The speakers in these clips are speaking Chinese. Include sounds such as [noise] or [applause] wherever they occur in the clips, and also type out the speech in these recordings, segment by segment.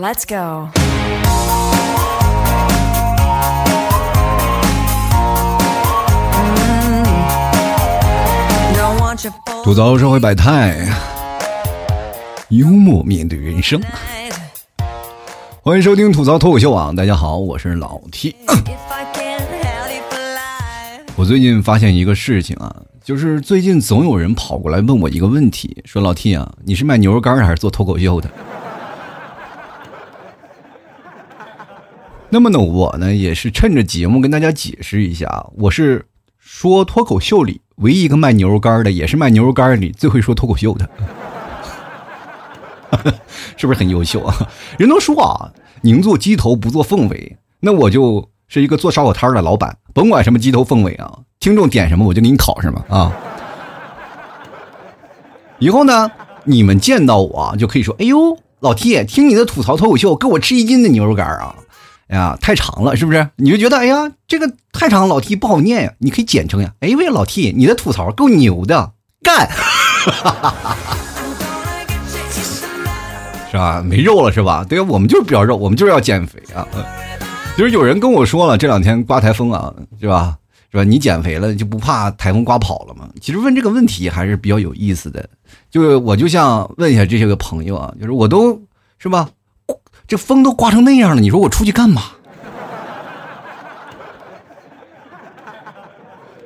Let's go。吐槽社会百态，幽默面对人生。欢迎收听吐槽脱口秀啊，大家好，我是老 T。[coughs] 我最近发现一个事情啊，就是最近总有人跑过来问我一个问题，说老 T 啊，你是卖牛肉干还是做脱口秀的？那么呢，我呢也是趁着节目跟大家解释一下，我是说脱口秀里唯一一个卖牛肉干的，也是卖牛肉干里最会说脱口秀的，[laughs] 是不是很优秀啊？人都说啊，宁做鸡头不做凤尾，那我就是一个做烧烤摊的老板，甭管什么鸡头凤尾啊，听众点什么我就给你烤什么啊。以后呢，你们见到我就可以说：“哎呦，老 T，听你的吐槽脱口秀，给我吃一斤的牛肉干啊！”哎呀，太长了，是不是？你就觉得哎呀，这个太长，老 T 不好念呀，你可以简称呀。哎喂，老 T，你的吐槽够牛的，干，[laughs] 是吧？没肉了是吧？对我们就是不要肉，我们就是要减肥啊。就是有人跟我说了，这两天刮台风啊，是吧？是吧？你减肥了就不怕台风刮跑了吗？其实问这个问题还是比较有意思的。就是我就像问一下这些个朋友啊，就是我都是吧？这风都刮成那样了，你说我出去干嘛？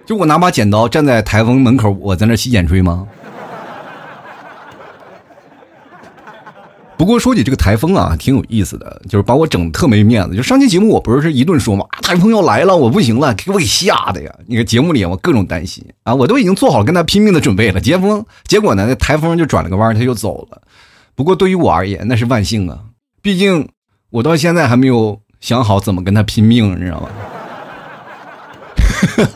就我拿把剪刀站在台风门口，我在那吸剪吹吗？不过说起这个台风啊，挺有意思的，就是把我整的特没面子。就上期节目我不是是一顿说吗？台风要来了，我不行了，给我给吓的呀！那个节目里我各种担心啊，我都已经做好跟他拼命的准备了。结风结果呢，那台风就转了个弯，他就走了。不过对于我而言，那是万幸啊。毕竟，我到现在还没有想好怎么跟他拼命，你知道吗？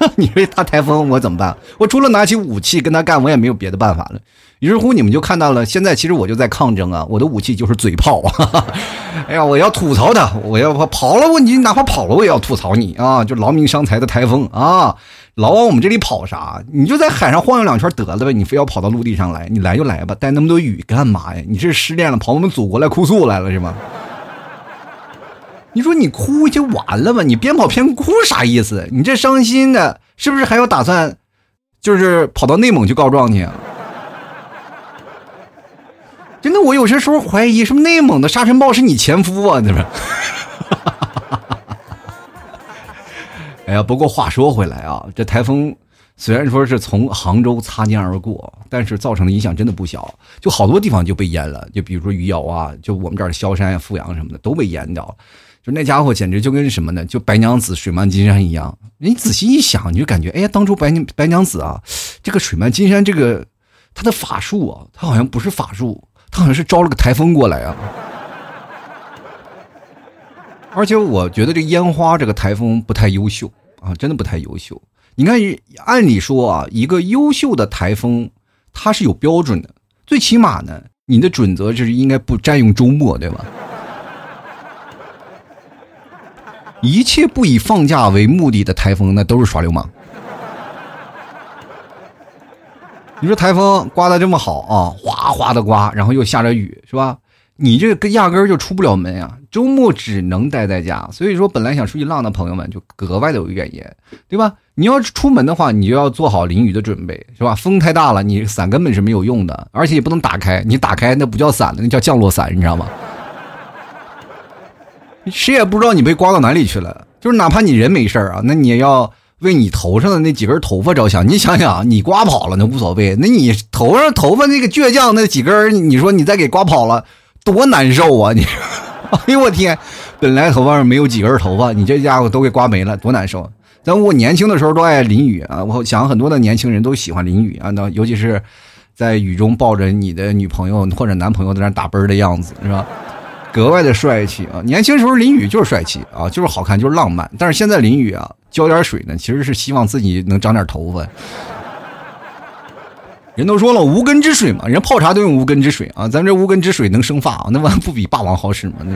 [laughs] 你说大台风我怎么办？我除了拿起武器跟他干，我也没有别的办法了。于是乎，你们就看到了，现在其实我就在抗争啊！我的武器就是嘴炮啊。[laughs] 哎呀，我要吐槽他，我要跑了，我你哪怕跑了，我也要吐槽你啊！就劳民伤财的台风啊，老往我们这里跑啥？你就在海上晃悠两圈得了呗，你非要跑到陆地上来？你来就来吧，带那么多雨干嘛呀？你是失恋了，跑我们祖国来哭诉来了是吗？你说你哭就完了吧？你边跑边哭啥意思？你这伤心的，是不是还要打算，就是跑到内蒙去告状去？真的，我有些时候怀疑，是不是内蒙的沙尘暴是你前夫啊？对吧？[laughs] 哎呀，不过话说回来啊，这台风虽然说是从杭州擦肩而过，但是造成的影响真的不小，就好多地方就被淹了。就比如说余姚啊，就我们这儿萧山呀、富阳什么的都被淹掉了。就那家伙简直就跟什么呢？就白娘子水漫金山一样。你仔细一想，你就感觉，哎呀，当初白娘白娘子啊，这个水漫金山这个他的法术啊，他好像不是法术。他好像是招了个台风过来啊，而且我觉得这烟花这个台风不太优秀啊，真的不太优秀。你看，按理说啊，一个优秀的台风，它是有标准的，最起码呢，你的准则就是应该不占用周末，对吧？一切不以放假为目的的台风，那都是耍流氓。你说台风刮的这么好啊，哗哗的刮，然后又下着雨，是吧？你这个压根儿就出不了门呀，周末只能待在家。所以说，本来想出去浪的朋友们就格外的有怨言，对吧？你要出门的话，你就要做好淋雨的准备，是吧？风太大了，你伞根本是没有用的，而且也不能打开，你打开那不叫伞了，那叫降落伞，你知道吗？谁也不知道你被刮到哪里去了，就是哪怕你人没事啊，那你也要。为你头上的那几根头发着想，你想想，你刮跑了那无所谓，那你头上头发那个倔强那几根，你说你再给刮跑了，多难受啊！你，[laughs] 哎呦我天，本来头发上没有几根头发，你这家伙都给刮没了，多难受！咱我年轻的时候都爱淋雨啊，我想很多的年轻人都喜欢淋雨啊，那尤其是在雨中抱着你的女朋友或者男朋友在那打奔的样子，是吧？格外的帅气啊！年轻时候淋雨就是帅气啊，就是好看，就是浪漫。但是现在淋雨啊，浇点水呢，其实是希望自己能长点头发。[laughs] 人都说了无根之水嘛，人泡茶都用无根之水啊，咱这无根之水能生发啊，那完不比霸王好使吗？那。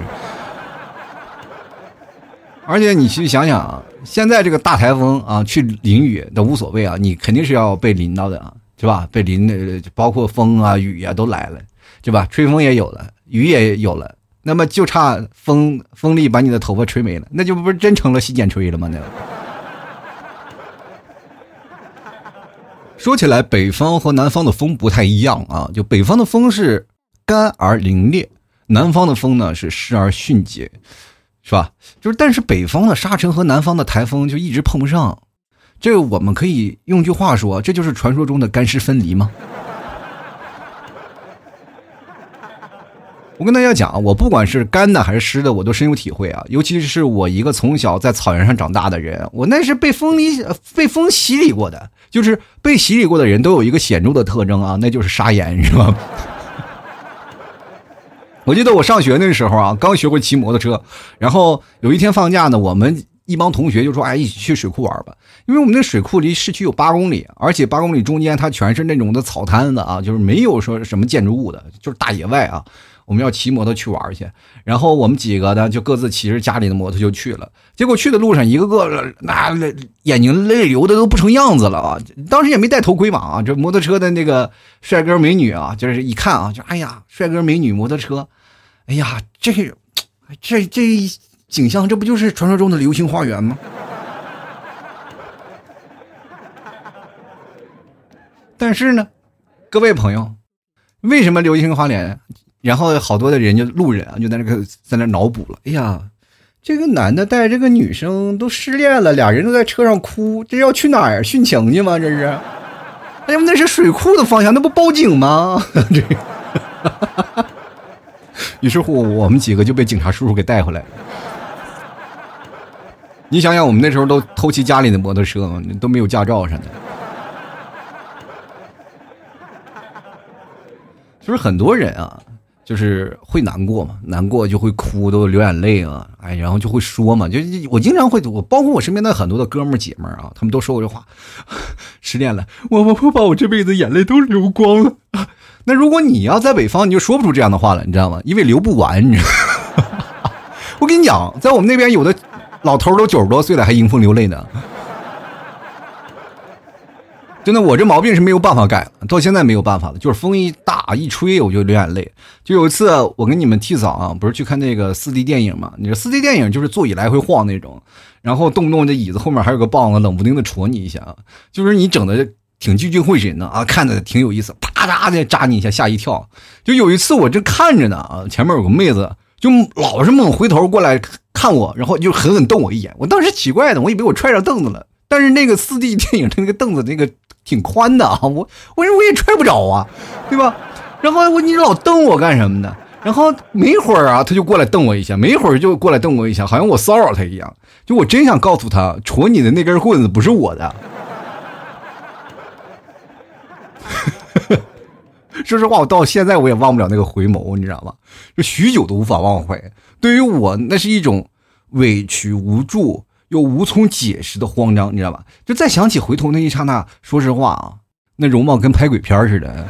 而且你去想想啊，现在这个大台风啊，去淋雨都无所谓啊，你肯定是要被淋到的啊，是吧？被淋的，包括风啊、雨啊都来了，对吧？吹风也有了，雨也有了。那么就差风风力把你的头发吹没了，那就不是真成了洗剪吹了吗？那说起来，北方和南方的风不太一样啊，就北方的风是干而凛冽，南方的风呢是湿而迅捷，是吧？就是但是北方的沙尘和南方的台风就一直碰不上，这我们可以用句话说，这就是传说中的干湿分离吗？我跟大家讲，我不管是干的还是湿的，我都深有体会啊。尤其是我一个从小在草原上长大的人，我那是被风里被风洗礼过的。就是被洗礼过的人都有一个显著的特征啊，那就是沙眼，是吧？[laughs] 我记得我上学那时候啊，刚学会骑摩托车，然后有一天放假呢，我们一帮同学就说：“哎，一起去水库玩吧。”因为我们那水库离市区有八公里，而且八公里中间它全是那种的草滩子啊，就是没有说什么建筑物的，就是大野外啊。我们要骑摩托去玩去，然后我们几个呢就各自骑着家里的摩托就去了。结果去的路上，一个个那眼睛泪流的都不成样子了啊！当时也没戴头盔嘛啊！这摩托车的那个帅哥美女啊，就是一看啊，就哎呀，帅哥美女摩托车，哎呀，这这这景象，这不就是传说中的流星花园吗？但是呢，各位朋友，为什么流星花园？然后好多的人就路人啊，就在那个在那脑补了。哎呀，这个男的带这个女生都失恋了，俩人都在车上哭，这要去哪儿殉情去吗？这是？哎呀，那是水库的方向，那不报警吗？[laughs] 这。于是乎，我们几个就被警察叔叔给带回来了。你想想，我们那时候都偷骑家里的摩托车，都没有驾照啥的。就是很多人啊。就是会难过嘛，难过就会哭，都流眼泪啊，哎，然后就会说嘛，就我经常会，我包括我身边的很多的哥们儿姐们儿啊，他们都说过这话，[laughs] 失恋了，我我我把我这辈子眼泪都流光了。[laughs] 那如果你要在北方，你就说不出这样的话了，你知道吗？因为流不完，你知道。[laughs] 我跟你讲，在我们那边有的老头儿都九十多岁了，还迎风流泪呢。真的，我这毛病是没有办法改，到现在没有办法了。就是风一大一吹，我就流眼泪。就有一次，我跟你们替嫂啊，不是去看那个四 D 电影嘛？你说四 D 电影就是座椅来回晃那种，然后动不动这椅子后面还有个棒子，冷不丁的戳你一下，就是你整的挺聚精会神的啊，看着挺有意思，啪嗒的扎你一下，吓一跳。就有一次，我正看着呢啊，前面有个妹子，就老是猛回头过来看我，然后就狠狠瞪我一眼。我当时奇怪的，我以为我踹着凳子了，但是那个四 D 电影的那个凳子那个。挺宽的啊，我我说我也踹不着啊，对吧？然后我你老瞪我干什么呢？然后没一会儿啊，他就过来瞪我一下，没一会儿就过来瞪我一下，好像我骚扰他一样。就我真想告诉他，戳你的那根棍子不是我的。[laughs] 说实话，我到现在我也忘不了那个回眸，你知道吗？就许久都无法忘怀。对于我，那是一种委屈无助。又无从解释的慌张，你知道吧？就再想起回头那一刹那，说实话啊，那容貌跟拍鬼片似的。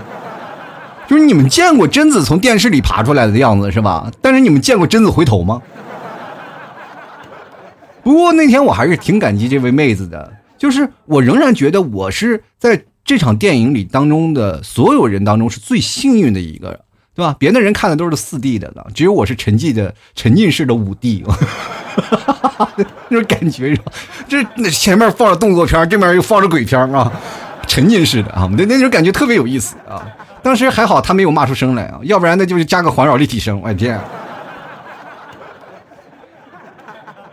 就是你们见过贞子从电视里爬出来的样子是吧？但是你们见过贞子回头吗？不过那天我还是挺感激这位妹子的，就是我仍然觉得我是在这场电影里当中的所有人当中是最幸运的一个，对吧？别的人看的都是四 D 的了，只有我是沉浸的沉浸式的五 D。那种感觉是吧，这那前面放着动作片，这面又放着鬼片啊，沉浸式的啊，那那种感觉特别有意思啊。当时还好他没有骂出声来啊，要不然那就是加个环绕立体声，我的天。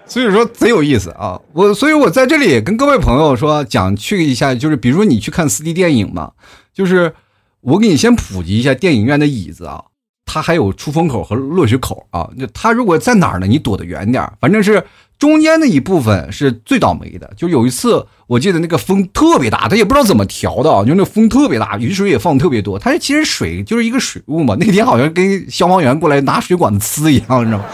所以说贼有意思啊，我所以我在这里跟各位朋友说，讲去一下，就是比如说你去看四 D 电影嘛，就是我给你先普及一下电影院的椅子啊。它还有出风口和落水口啊，就它如果在哪儿呢？你躲得远点反正是中间的一部分是最倒霉的。就有一次，我记得那个风特别大，他也不知道怎么调的啊，就那风特别大，雨水也放特别多。它其实水就是一个水雾嘛。那天好像跟消防员过来拿水管子呲一样，你知道吗？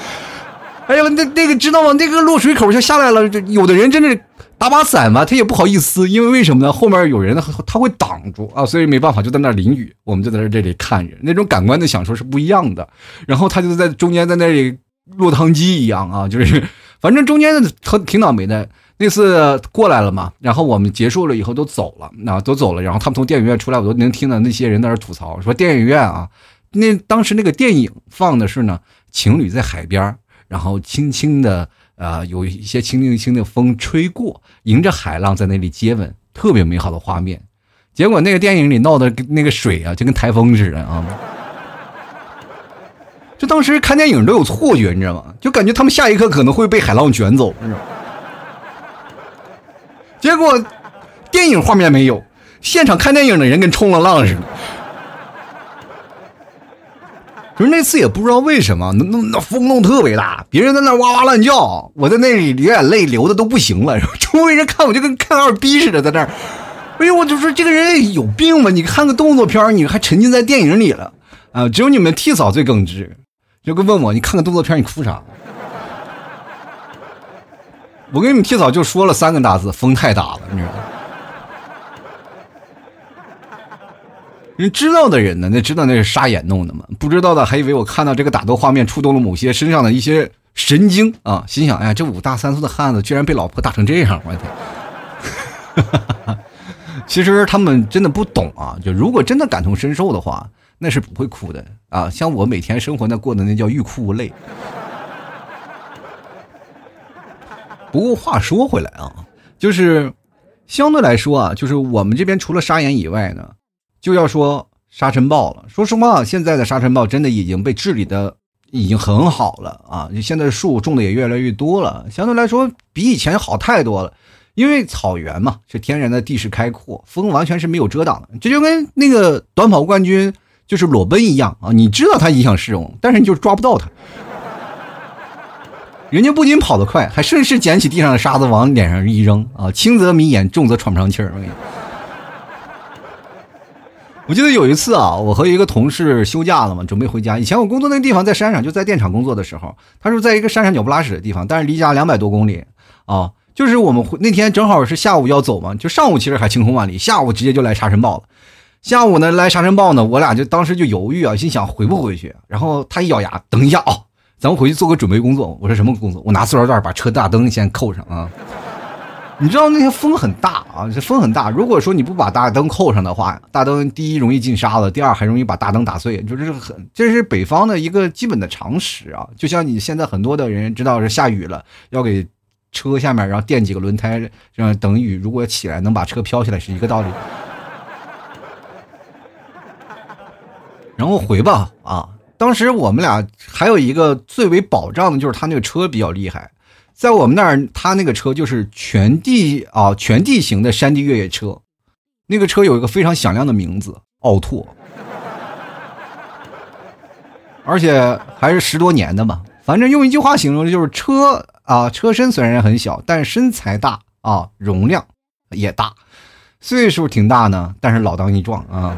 哎呦，那那个知道吗？那个落水口就下来了，有的人真的。打把伞嘛，他也不好意思，因为为什么呢？后面有人，他会挡住啊，所以没办法，就在那淋雨。我们就在这里看着，那种感官的享受是不一样的。然后他就在中间，在那里落汤鸡一样啊，就是反正中间挺挺倒霉的。那次过来了嘛，然后我们结束了以后都走了，那都走了。然后他们从电影院出来，我都能听到那些人在那吐槽，说电影院啊，那当时那个电影放的是呢。情侣在海边，然后轻轻的，呃，有一些轻轻轻的风吹过，迎着海浪在那里接吻，特别美好的画面。结果那个电影里闹的那个水啊，就跟台风似的啊！[laughs] 就当时看电影都有错觉，你知道吗？就感觉他们下一刻可能会被海浪卷走，你知道吗？结果电影画面没有，现场看电影的人跟冲了浪似的。就是那次也不知道为什么，那那那风弄特别大，别人在那哇哇乱叫，我在那里流眼泪流的都不行了，周围人看我就跟看二逼似的，在那儿。哎呦，我就说这个人有病吧？你看个动作片，你还沉浸在电影里了啊？只有你们替嫂最耿直，就跟问我，你看个动作片，你哭啥？[laughs] 我跟你们替嫂就说了三个大字：风太大了，你知道吗？人知道的人呢，那知道那是沙眼弄的嘛？不知道的还以为我看到这个打斗画面触动了某些身上的一些神经啊！心想，哎呀，这五大三粗的汉子居然被老婆打成这样，我天！[laughs] 其实他们真的不懂啊！就如果真的感同身受的话，那是不会哭的啊！像我每天生活那过的那叫欲哭无泪。不过话说回来啊，就是相对来说啊，就是我们这边除了沙眼以外呢。就要说沙尘暴了。说实话，现在的沙尘暴真的已经被治理的已经很好了啊！现在树种的也越来越多了，相对来说比以前好太多了。因为草原嘛，是天然的地势开阔，风完全是没有遮挡的。这就跟那个短跑冠军就是裸奔一样啊！你知道他影响市容，但是你就抓不到他。人家不仅跑得快，还顺势捡起地上的沙子往脸上一扔啊！轻则迷眼，重则喘不上气儿。我我记得有一次啊，我和一个同事休假了嘛，准备回家。以前我工作那个地方在山上，就在电厂工作的时候，他说在一个山上鸟不拉屎的地方，但是离家两百多公里啊。就是我们那天正好是下午要走嘛，就上午其实还晴空万里，下午直接就来沙尘暴了。下午呢来沙尘暴呢，我俩就当时就犹豫啊，心想回不回去。然后他一咬牙，等一下啊，咱们回去做个准备工作。我说什么工作？我拿塑料袋把车大灯先扣上啊。你知道那些风很大啊，这风很大。如果说你不把大灯扣上的话，大灯第一容易进沙子，第二还容易把大灯打碎，就是很这是北方的一个基本的常识啊。就像你现在很多的人知道是下雨了，要给车下面然后垫几个轮胎，让等雨如果起来能把车飘起来是一个道理。然后回吧啊，当时我们俩还有一个最为保障的就是他那个车比较厉害。在我们那儿，他那个车就是全地啊，全地形的山地越野车。那个车有一个非常响亮的名字——奥拓，而且还是十多年的吧。反正用一句话形容，就是车啊，车身虽然很小，但是身材大啊，容量也大，岁数挺大呢，但是老当益壮啊。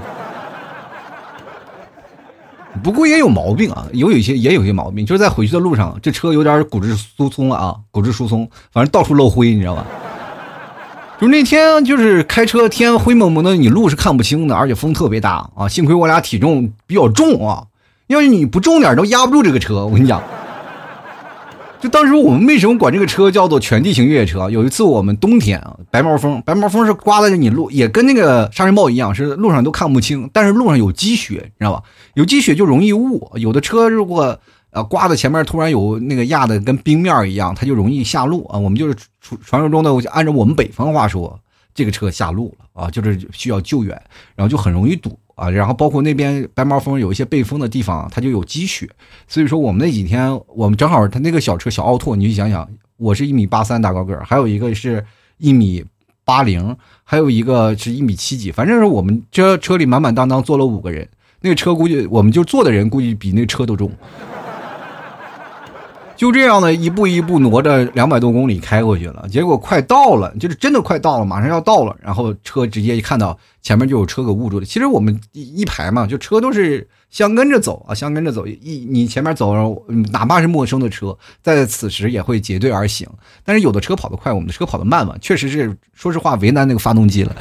不过也有毛病啊，有有些也有些毛病，就是在回去的路上，这车有点骨质疏松了啊，骨质疏松，反正到处漏灰，你知道吧？就那天就是开车，天灰蒙蒙的，你路是看不清的，而且风特别大啊。幸亏我俩体重比较重啊，要是你不重点都压不住这个车，我跟你讲。就当时我们为什么管这个车叫做全地形越野车？有一次我们冬天啊，白毛风，白毛风是刮在你路，也跟那个沙尘暴一样，是路上都看不清。但是路上有积雪，你知道吧？有积雪就容易雾。有的车如果呃刮的前面突然有那个压的跟冰面一样，它就容易下路啊。我们就是传传说中的，按照我们北方话说，这个车下路了啊，就是需要救援，然后就很容易堵。啊，然后包括那边白毛峰有一些被封的地方，它就有积雪，所以说我们那几天，我们正好他那个小车小奥拓，你去想想，我是一米八三大高个儿，还有一个是一米八零，还有一个是一米七几，反正是我们这车里满满当当坐了五个人，那个车估计我们就坐的人估计比那车都重。就这样呢，一步一步挪着两百多公里开过去了，结果快到了，就是真的快到了，马上要到了，然后车直接一看到前面就有车给捂住了。其实我们一排嘛，就车都是相跟着走啊，相跟着走。一你前面走，哪怕是陌生的车，在此时也会结队而行。但是有的车跑得快，我们的车跑得慢嘛，确实是说实话为难那个发动机了。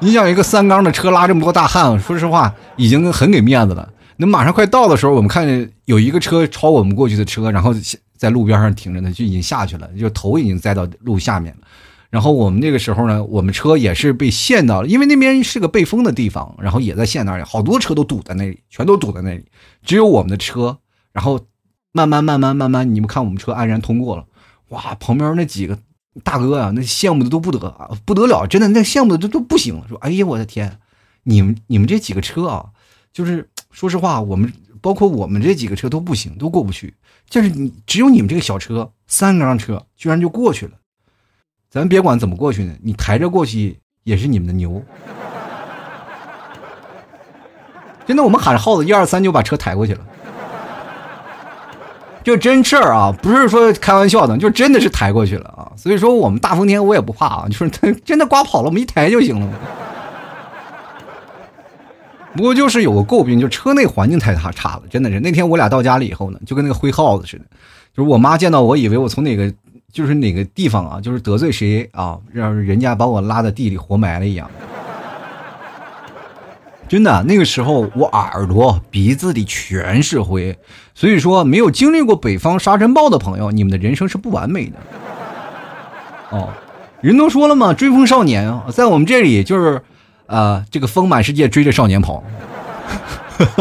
你想一个三缸的车拉这么多大汉，说实话已经很给面子了。那马上快到的时候，我们看见有一个车超我们过去的车，然后在路边上停着呢，就已经下去了，就头已经栽到路下面了。然后我们那个时候呢，我们车也是被陷到了，因为那边是个被封的地方，然后也在陷那里，好多车都堵在那里，全都堵在那里，只有我们的车，然后慢慢慢慢慢慢，你们看我们车安然通过了，哇，旁边那几个大哥啊，那羡慕的都不得，不得了，真的那羡慕的都都不行，说，哎呀，我的天，你们你们这几个车啊，就是说实话，我们包括我们这几个车都不行，都过不去，就是你只有你们这个小车，三缸车居然就过去了，咱别管怎么过去呢，你抬着过去也是你们的牛。真的，我们喊耗子一二三就把车抬过去了，就真事儿啊，不是说开玩笑的，就真的是抬过去了啊。所以说我们大风天我也不怕啊，就是他 [laughs] 真的刮跑了，我们一抬就行了。不过就是有个诟病，就车内环境太差差了，真的是。那天我俩到家了以后呢，就跟那个灰耗子似的，就是我妈见到我以为我从哪个就是哪个地方啊，就是得罪谁啊，让人家把我拉在地里活埋了一样。真的，那个时候我耳朵、鼻子里全是灰，所以说没有经历过北方沙尘暴的朋友，你们的人生是不完美的。哦，人都说了嘛，追风少年啊，在我们这里就是，啊，这个风满世界追着少年跑。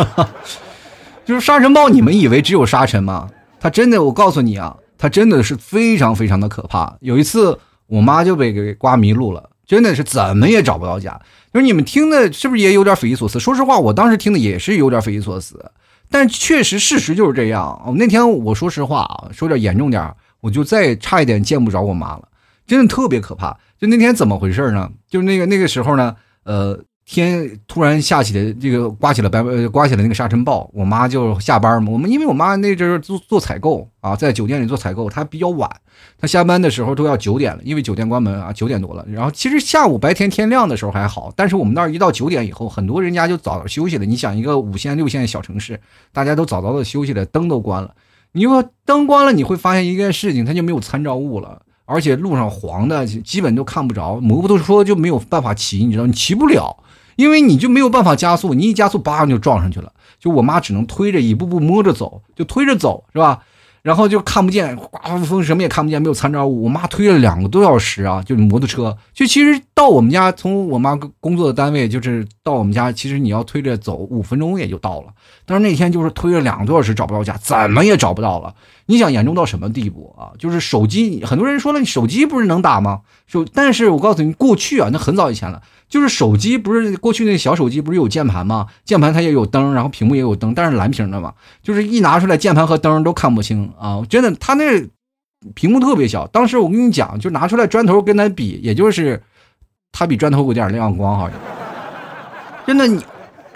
[laughs] 就是沙尘暴，你们以为只有沙尘吗？它真的，我告诉你啊，它真的是非常非常的可怕。有一次，我妈就被给刮迷路了。真的是怎么也找不到家，就是你们听的，是不是也有点匪夷所思？说实话，我当时听的也是有点匪夷所思，但确实事实就是这样。那天我说实话啊，说点严重点，我就再差一点见不着我妈了，真的特别可怕。就那天怎么回事呢？就是那个那个时候呢，呃。天突然下起了这个刮起了白呃刮起了那个沙尘暴，我妈就下班嘛。我们因为我妈那阵儿做做采购啊，在酒店里做采购，她比较晚，她下班的时候都要九点了，因为酒店关门啊，九点多了。然后其实下午白天天亮的时候还好，但是我们那儿一到九点以后，很多人家就早休息了。你想一个五线六线小城市，大家都早早的休息了，灯都关了。你说灯关了，你会发现一件事情，它就没有参照物了，而且路上黄的基本都看不着，摩托车就没有办法骑，你知道，你骑不了。因为你就没有办法加速，你一加速，叭就撞上去了。就我妈只能推着，一步步摸着走，就推着走，是吧？然后就看不见，刮风什么也看不见，没有参照物。我妈推了两个多小时啊，就摩托车。就其实到我们家，从我妈工作的单位，就是到我们家，其实你要推着走五分钟也就到了。但是那天就是推了两个多小时找不到家，怎么也找不到了。你想严重到什么地步啊？就是手机，很多人说了，你手机不是能打吗？就，但是我告诉你，过去啊，那很早以前了。就是手机不是过去那小手机不是有键盘吗？键盘它也有灯，然后屏幕也有灯，但是蓝屏的嘛，就是一拿出来键盘和灯都看不清啊！真的，它那屏幕特别小。当时我跟你讲，就拿出来砖头跟它比，也就是它比砖头有点亮光，好像真的你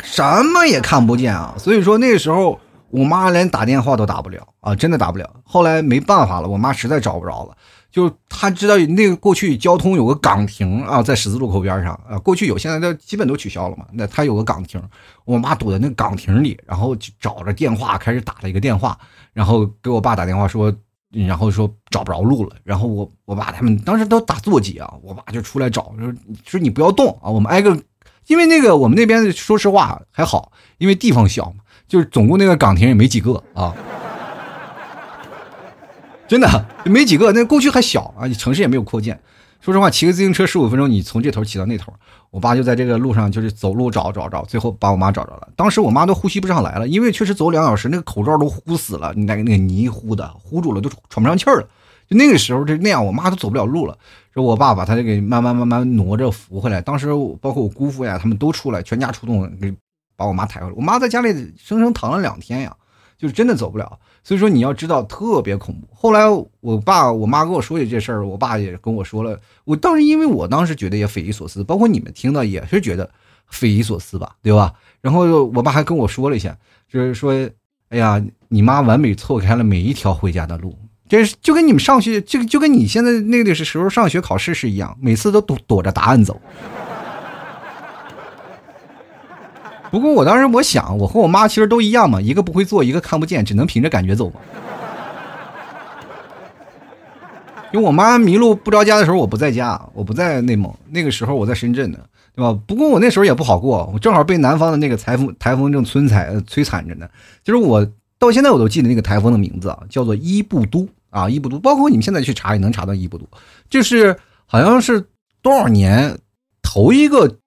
什么也看不见啊！所以说那时候我妈连打电话都打不了啊，真的打不了。后来没办法了，我妈实在找不着了。就她知道那个过去交通有个岗亭啊，在十字路口边上啊，过去有，现在都基本都取消了嘛。那她有个岗亭，我妈躲在那岗亭里，然后找着电话开始打了一个电话，然后给我爸打电话说，然后说找不着路了。然后我我爸他们当时都打座机啊，我爸就出来找，说说你不要动啊，我们挨个，因为那个我们那边说实话还好，因为地方小嘛，就是总共那个岗亭也没几个啊。真的没几个，那过去还小啊，城市也没有扩建。说实话，骑个自行车十五分钟，你从这头骑到那头。我爸就在这个路上，就是走路找找找，最后把我妈找着了。当时我妈都呼吸不上来了，因为确实走两小时，那个口罩都呼死了，那个那个泥糊的，糊住了，都喘不上气儿了。就那个时候，就那样，我妈都走不了路了。说我爸把她给慢慢慢慢挪着扶回来。当时包括我姑父呀，他们都出来，全家出动给把我妈抬回来。我妈在家里生生躺了两天呀，就是真的走不了。所以说你要知道特别恐怖。后来我爸我妈跟我说起这事儿，我爸也跟我说了。我当时因为我当时觉得也匪夷所思，包括你们听到也是觉得匪夷所思吧，对吧？然后我爸还跟我说了一下，就是说，哎呀，你妈完美错开了每一条回家的路，这就跟你们上学，就就跟你现在那个时候上学考试是一样，每次都躲躲着答案走。不过我当时我想，我和我妈其实都一样嘛，一个不会做，一个看不见，只能凭着感觉走嘛。因为我妈迷路不着家的时候，我不在家，我不在内蒙，那个时候我在深圳呢，对吧？不过我那时候也不好过，我正好被南方的那个台风台风正摧残摧残着呢。就是我到现在我都记得那个台风的名字啊，叫做伊布都啊，伊布都。包括你们现在去查也能查到伊布都，就是好像是多少年头一个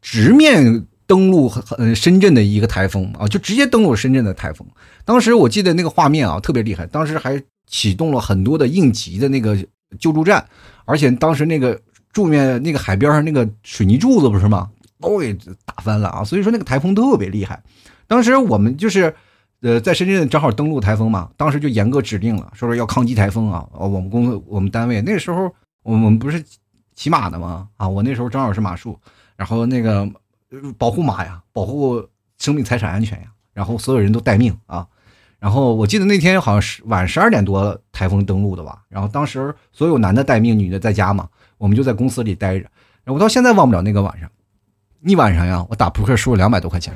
直面。登陆呃深圳的一个台风啊，就直接登陆深圳的台风。当时我记得那个画面啊，特别厉害。当时还启动了很多的应急的那个救助站，而且当时那个柱面那个海边上那个水泥柱子不是吗，都给打翻了啊。所以说那个台风特别厉害。当时我们就是呃在深圳正好登陆台风嘛，当时就严格指定了，说是要抗击台风啊。我们公司我们单位那时候我们不是骑马的吗？啊，我那时候正好是马术，然后那个。保护马呀，保护生命财产安全呀，然后所有人都待命啊。然后我记得那天好像是晚十二点多台风登陆的吧。然后当时所有男的待命，女的在家嘛，我们就在公司里待着。我到现在忘不了那个晚上，一晚上呀，我打扑克输了两百多块钱，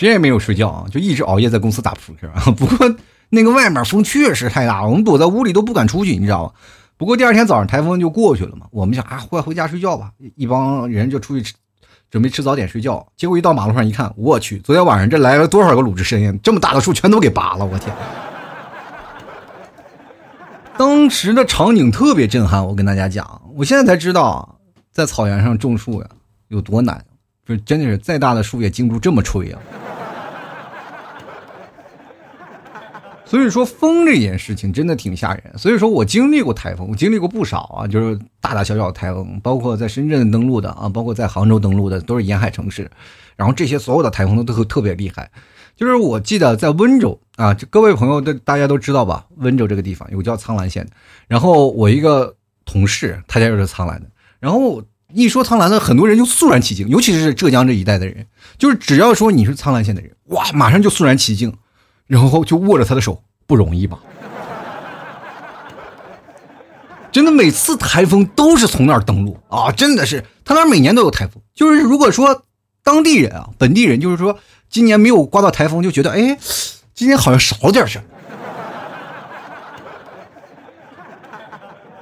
谁也没有睡觉啊，就一直熬夜在公司打扑克。[laughs] 不过那个外面风确实太大了，我们躲在屋里都不敢出去，你知道吗？不过第二天早上台风就过去了嘛，我们想啊，快回家睡觉吧，一帮人就出去吃，准备吃早点睡觉。结果一到马路上一看，我去，昨天晚上这来了多少个鲁智深呀？这么大的树全都给拔了，我天！[laughs] 当时的场景特别震撼，我跟大家讲，我现在才知道，在草原上种树呀有多难，就真的是再大的树也经不住这么吹啊。所以说风这件事情真的挺吓人。所以说我经历过台风，我经历过不少啊，就是大大小小的台风，包括在深圳登陆的啊，包括在杭州登陆的，都是沿海城市。然后这些所有的台风都都特别厉害。就是我记得在温州啊，各位朋友都大家都知道吧？温州这个地方有叫苍兰县的。然后我一个同事，他家就是苍兰的。然后一说苍兰的，很多人就肃然起敬，尤其是浙江这一带的人，就是只要说你是苍兰县的人，哇，马上就肃然起敬。然后就握着他的手，不容易吧？真的，每次台风都是从那儿登陆啊！真的是，他那儿每年都有台风。就是如果说当地人啊，本地人，就是说今年没有刮到台风，就觉得哎，今年好像少了点事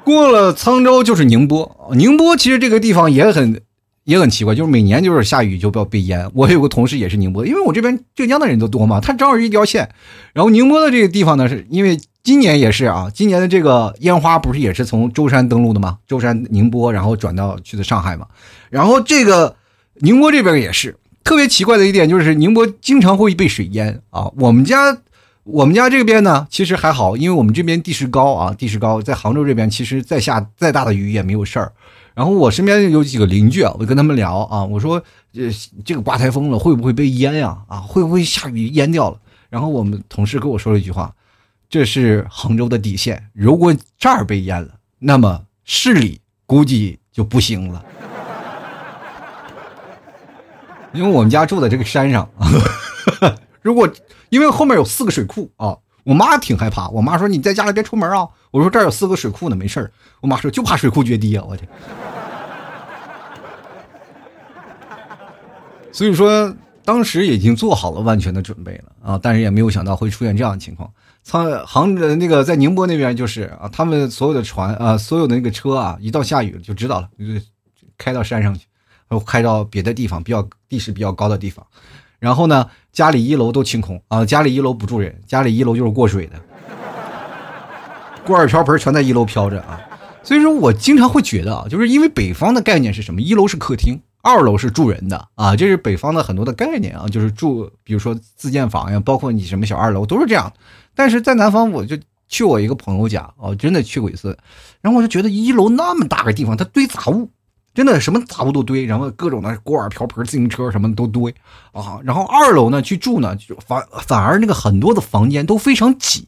过了沧州就是宁波，宁波其实这个地方也很。也很奇怪，就是每年就是下雨就要被淹。我有个同事也是宁波，因为我这边浙江的人都多嘛，他正好是一条线。然后宁波的这个地方呢，是因为今年也是啊，今年的这个烟花不是也是从舟山登陆的吗？舟山宁波，然后转到去的上海嘛。然后这个宁波这边也是特别奇怪的一点，就是宁波经常会被水淹啊。我们家我们家这边呢，其实还好，因为我们这边地势高啊，地势高，在杭州这边其实再下再大的雨也没有事儿。然后我身边有几个邻居啊，我跟他们聊啊，我说这这个刮台风了，会不会被淹呀？啊，会不会下雨淹掉了？然后我们同事跟我说了一句话，这是杭州的底线，如果这儿被淹了，那么市里估计就不行了。[laughs] 因为我们家住在这个山上，[laughs] 如果因为后面有四个水库啊，我妈挺害怕，我妈说你在家里别出门啊。我说这儿有四个水库呢，没事儿。我妈说就怕水库决堤啊，我天。所以说，当时已经做好了万全的准备了啊，但是也没有想到会出现这样的情况。沧杭那个在宁波那边就是啊，他们所有的船啊，所有的那个车啊，一到下雨就知道了，就开到山上去，然后开到别的地方比较地势比较高的地方。然后呢，家里一楼都清空啊，家里一楼不住人，家里一楼就是过水的，锅碗瓢盆全在一楼飘着啊。所以说我经常会觉得啊，就是因为北方的概念是什么？一楼是客厅。二楼是住人的啊，这是北方的很多的概念啊，就是住，比如说自建房呀，包括你什么小二楼都是这样。但是在南方，我就去我一个朋友家哦，真的去过一次，然后我就觉得一楼那么大个地方，它堆杂物，真的什么杂物都堆，然后各种的锅碗瓢盆、自行车什么都堆啊。然后二楼呢去住呢，就反反而那个很多的房间都非常挤。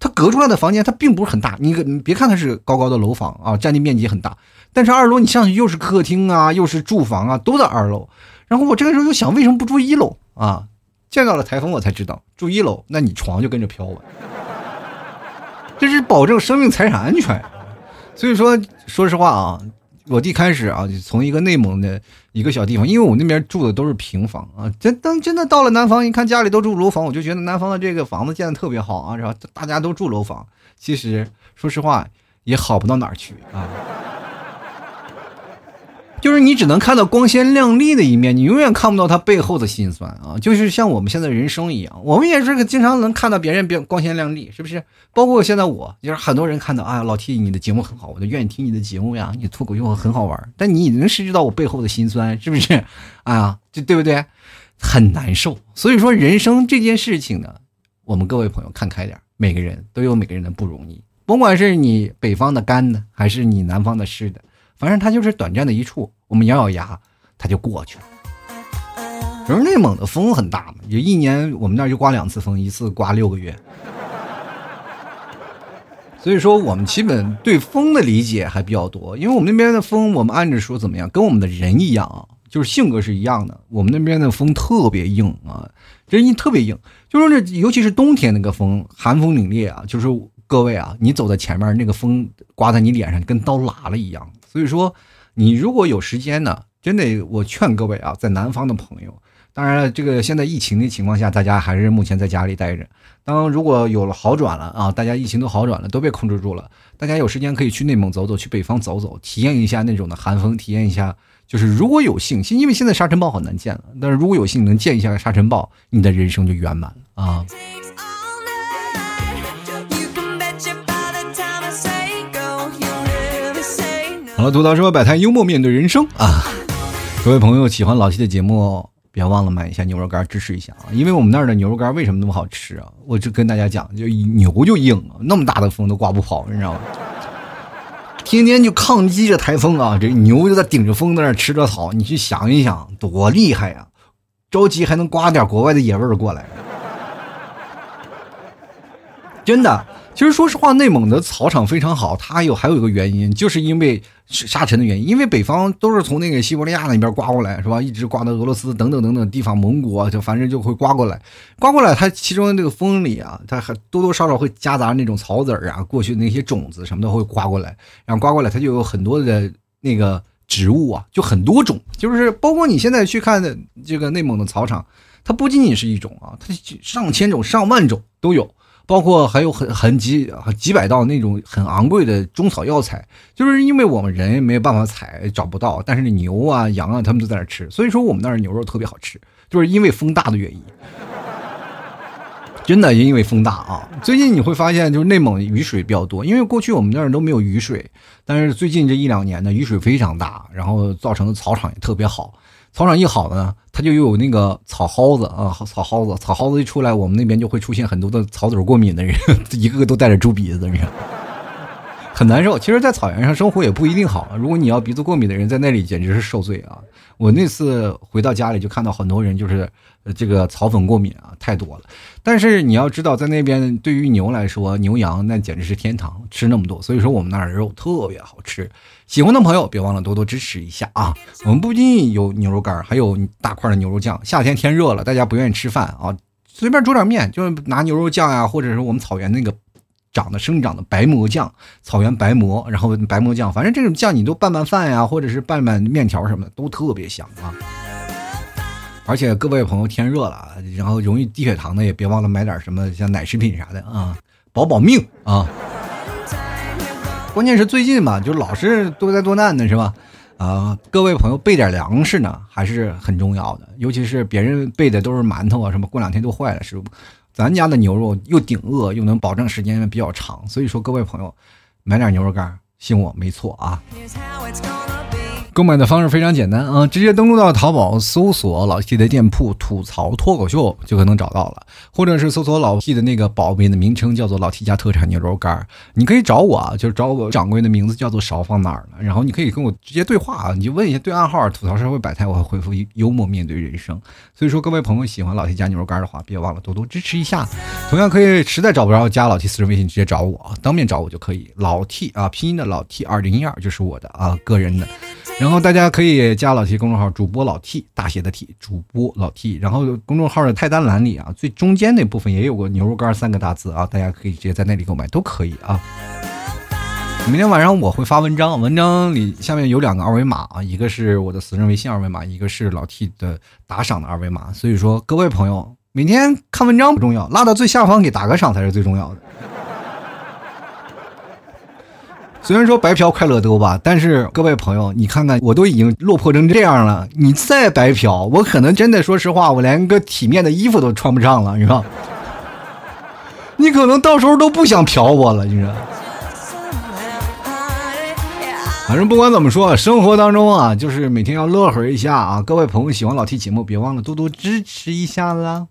它隔出来的房间，它并不是很大。你你别看它是高高的楼房啊，占地面积很大，但是二楼你上去又是客厅啊，又是住房啊，都在二楼。然后我这个时候就想，为什么不住一楼啊？见到了台风，我才知道住一楼，那你床就跟着飘了，这是保证生命财产安全。所以说，说实话啊。我弟开始啊，从一个内蒙的一个小地方，因为我那边住的都是平房啊。真当真的到了南方，一看家里都住楼房，我就觉得南方的这个房子建的特别好啊，然后大家都住楼房。其实说实话，也好不到哪儿去啊。就是你只能看到光鲜亮丽的一面，你永远看不到他背后的辛酸啊！就是像我们现在人生一样，我们也是个经常能看到别人变光鲜亮丽，是不是？包括现在我，就是很多人看到啊，老 T 你的节目很好，我就愿意听你的节目呀，你脱口秀很好玩。但你能识知到我背后的辛酸，是不是？啊，就对不对？很难受。所以说，人生这件事情呢，我们各位朋友看开点，每个人都有每个人的不容易，甭管是你北方的干的，还是你南方的湿的。反正它就是短暂的一处，我们咬咬牙，它就过去了。而内蒙的风很大嘛，就一年我们那就刮两次风，一次刮六个月。所以说，我们基本对风的理解还比较多，因为我们那边的风，我们按着说怎么样，跟我们的人一样啊，就是性格是一样的。我们那边的风特别硬啊，人特别硬，就是那尤其是冬天那个风，寒风凛冽啊，就是各位啊，你走在前面，那个风刮在你脸上，跟刀剌了一样。所以说，你如果有时间呢，真的，我劝各位啊，在南方的朋友，当然了，这个现在疫情的情况下，大家还是目前在家里待着。当如果有了好转了啊，大家疫情都好转了，都被控制住了，大家有时间可以去内蒙走走，去北方走走，体验一下那种的寒风，体验一下。就是如果有幸，因为现在沙尘暴很难见了，但是如果有幸能见一下沙尘暴，你的人生就圆满了啊。了，吐槽说摆摊幽默面对人生啊！各位朋友喜欢老七的节目，别忘了买一下牛肉干支持一下啊！因为我们那儿的牛肉干为什么那么好吃啊？我就跟大家讲，就牛就硬啊，那么大的风都刮不跑，你知道吗？天天就抗击着台风啊，这牛就在顶着风在那吃着草，你去想一想，多厉害呀！着急还能刮点国外的野味儿过来，真的。其实说实话，内蒙的草场非常好，它有还有一个原因，就是因为沙尘的原因。因为北方都是从那个西伯利亚那边刮过来，是吧？一直刮到俄罗斯等等等等地方，蒙古啊就反正就会刮过来，刮过来。它其中的这个风里啊，它还多多少少会夹杂那种草籽儿啊，过去那些种子什么的会刮过来，然后刮过来，它就有很多的那个植物啊，就很多种，就是包括你现在去看的这个内蒙的草场，它不仅仅是一种啊，它上千种、上万种都有。包括还有很很几几百道那种很昂贵的中草药材，就是因为我们人没有办法采，找不到，但是牛啊、羊啊，他们都在那吃，所以说我们那儿牛肉特别好吃，就是因为风大的原因。真的因为风大啊！最近你会发现，就是内蒙雨水比较多，因为过去我们那儿都没有雨水，但是最近这一两年呢，雨水非常大，然后造成的草场也特别好。草场一好呢，它就又有那个草蒿子啊，草蒿子，草蒿子一出来，我们那边就会出现很多的草籽过敏的人，[laughs] 一个个都带着猪鼻子，你看，很难受。其实，在草原上生活也不一定好。如果你要鼻子过敏的人在那里，简直是受罪啊！我那次回到家里就看到很多人就是。这个草粉过敏啊，太多了。但是你要知道，在那边对于牛来说，牛羊那简直是天堂，吃那么多。所以说我们那儿的肉特别好吃。喜欢的朋友别忘了多多支持一下啊！我们不仅有牛肉干，还有大块的牛肉酱。夏天天热了，大家不愿意吃饭啊，随便煮点面，就拿牛肉酱呀，或者是我们草原那个长的生长的白蘑酱，草原白蘑，然后白蘑酱，反正这种酱你都拌拌饭呀，或者是拌拌面条什么的，都特别香啊。而且各位朋友，天热了，然后容易低血糖的也别忘了买点什么像奶食品啥的啊，保保命啊！关键是最近嘛，就老是多灾多难的是吧？啊，各位朋友备点粮食呢还是很重要的，尤其是别人备的都是馒头啊什么，过两天都坏了是不？咱家的牛肉又顶饿又能保证时间比较长，所以说各位朋友买点牛肉干，信我没错啊。购买的方式非常简单啊，直接登录到淘宝搜索老 T 的店铺“吐槽脱口秀”就可能找到了，或者是搜索老 T 的那个宝贝的名称叫做“老 T 家特产牛肉干”，你可以找我啊，就是找我掌柜的名字叫做勺放哪儿了，然后你可以跟我直接对话啊，你就问一下对暗号“吐槽社会百态”，我会回复幽默面对人生。所以说各位朋友喜欢老 T 家牛肉干的话，别忘了多多支持一下。同样可以实在找不着加老 T 私人微信直接找我啊，当面找我就可以。老 T 啊，拼音的老 T 二零一二就是我的啊个人的。然后大家可以加老 T 公众号，主播老 T 大写的 T，主播老 T。然后公众号的菜单栏里啊，最中间那部分也有个牛肉干三个大字啊，大家可以直接在那里购买，都可以啊。明天晚上我会发文章，文章里下面有两个二维码啊，一个是我的私人微信二维码，一个是老 T 的打赏的二维码。所以说各位朋友，每天看文章不重要，拉到最下方给打个赏才是最重要的。虽然说白嫖快乐多吧，但是各位朋友，你看看我都已经落魄成这样了，你再白嫖，我可能真的说实话，我连个体面的衣服都穿不上了，是吧？你可能到时候都不想嫖我了，你说。反正不管怎么说，生活当中啊，就是每天要乐呵一下啊。各位朋友喜欢老 T 节目，别忘了多多支持一下啦。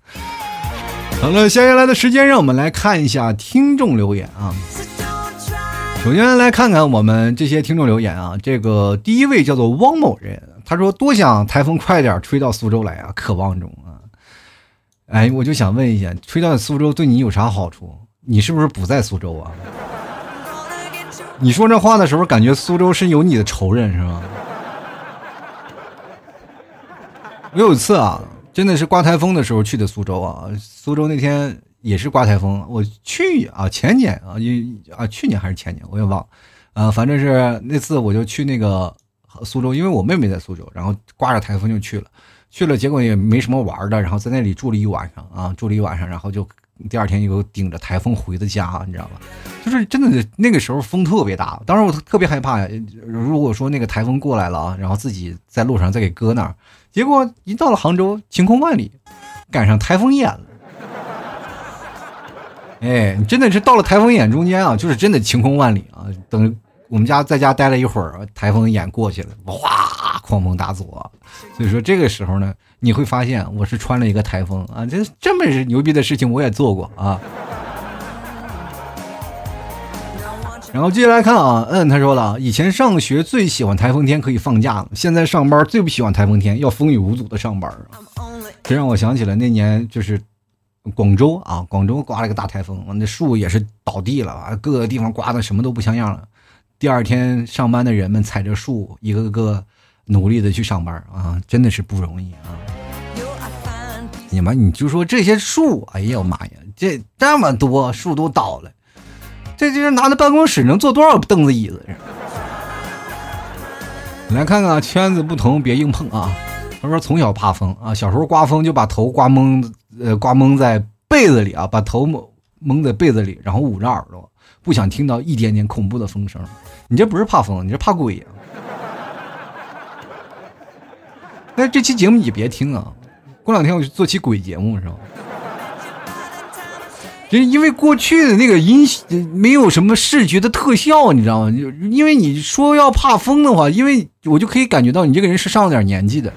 好了，接下来的时间，让我们来看一下听众留言啊。首先来看看我们这些听众留言啊，这个第一位叫做汪某人，他说多想台风快点吹到苏州来啊，渴望中啊。哎，我就想问一下，吹到苏州对你有啥好处？你是不是不在苏州啊？你说这话的时候，感觉苏州是有你的仇人是吗？我有一次啊，真的是刮台风的时候去的苏州啊，苏州那天。也是刮台风，我去啊，前年啊，一啊，去年还是前年，我也忘，啊，反正是那次我就去那个苏州，因为我妹妹在苏州，然后刮着台风就去了，去了，结果也没什么玩的，然后在那里住了一晚上啊，住了一晚上，然后就第二天又顶着台风回的家，你知道吧？就是真的那个时候风特别大，当时我特别害怕，如果说那个台风过来了啊，然后自己在路上再给搁那儿，结果一到了杭州，晴空万里，赶上台风眼了。哎，真的是到了台风眼中间啊，就是真的晴空万里啊。等我们家在家待了一会儿，台风眼过去了，哇，狂风大作。所以说这个时候呢，你会发现我是穿了一个台风啊，这这么牛逼的事情我也做过啊。然后接下来看啊，嗯，他说了，以前上学最喜欢台风天可以放假了，现在上班最不喜欢台风天要风雨无阻的上班这让我想起了那年就是。广州啊，广州刮了个大台风，那树也是倒地了，各个地方刮的什么都不像样了。第二天上班的人们踩着树，一个个努力的去上班啊，真的是不容易啊！你们你就说这些树，哎呀妈呀，这这么多树都倒了，这就是拿那办公室能坐多少凳子椅子？来看看圈子不同，别硬碰啊！他说从小怕风啊，小时候刮风就把头刮蒙。呃，刮蒙在被子里啊，把头蒙蒙在被子里，然后捂着耳朵，不想听到一点点恐怖的风声。你这不是怕风，你这怕鬼呀！那这期节目你别听啊，过两天我去做期鬼节目是吧？就因为过去的那个音没有什么视觉的特效，你知道吗？就因为你说要怕风的话，因为我就可以感觉到你这个人是上了点年纪的。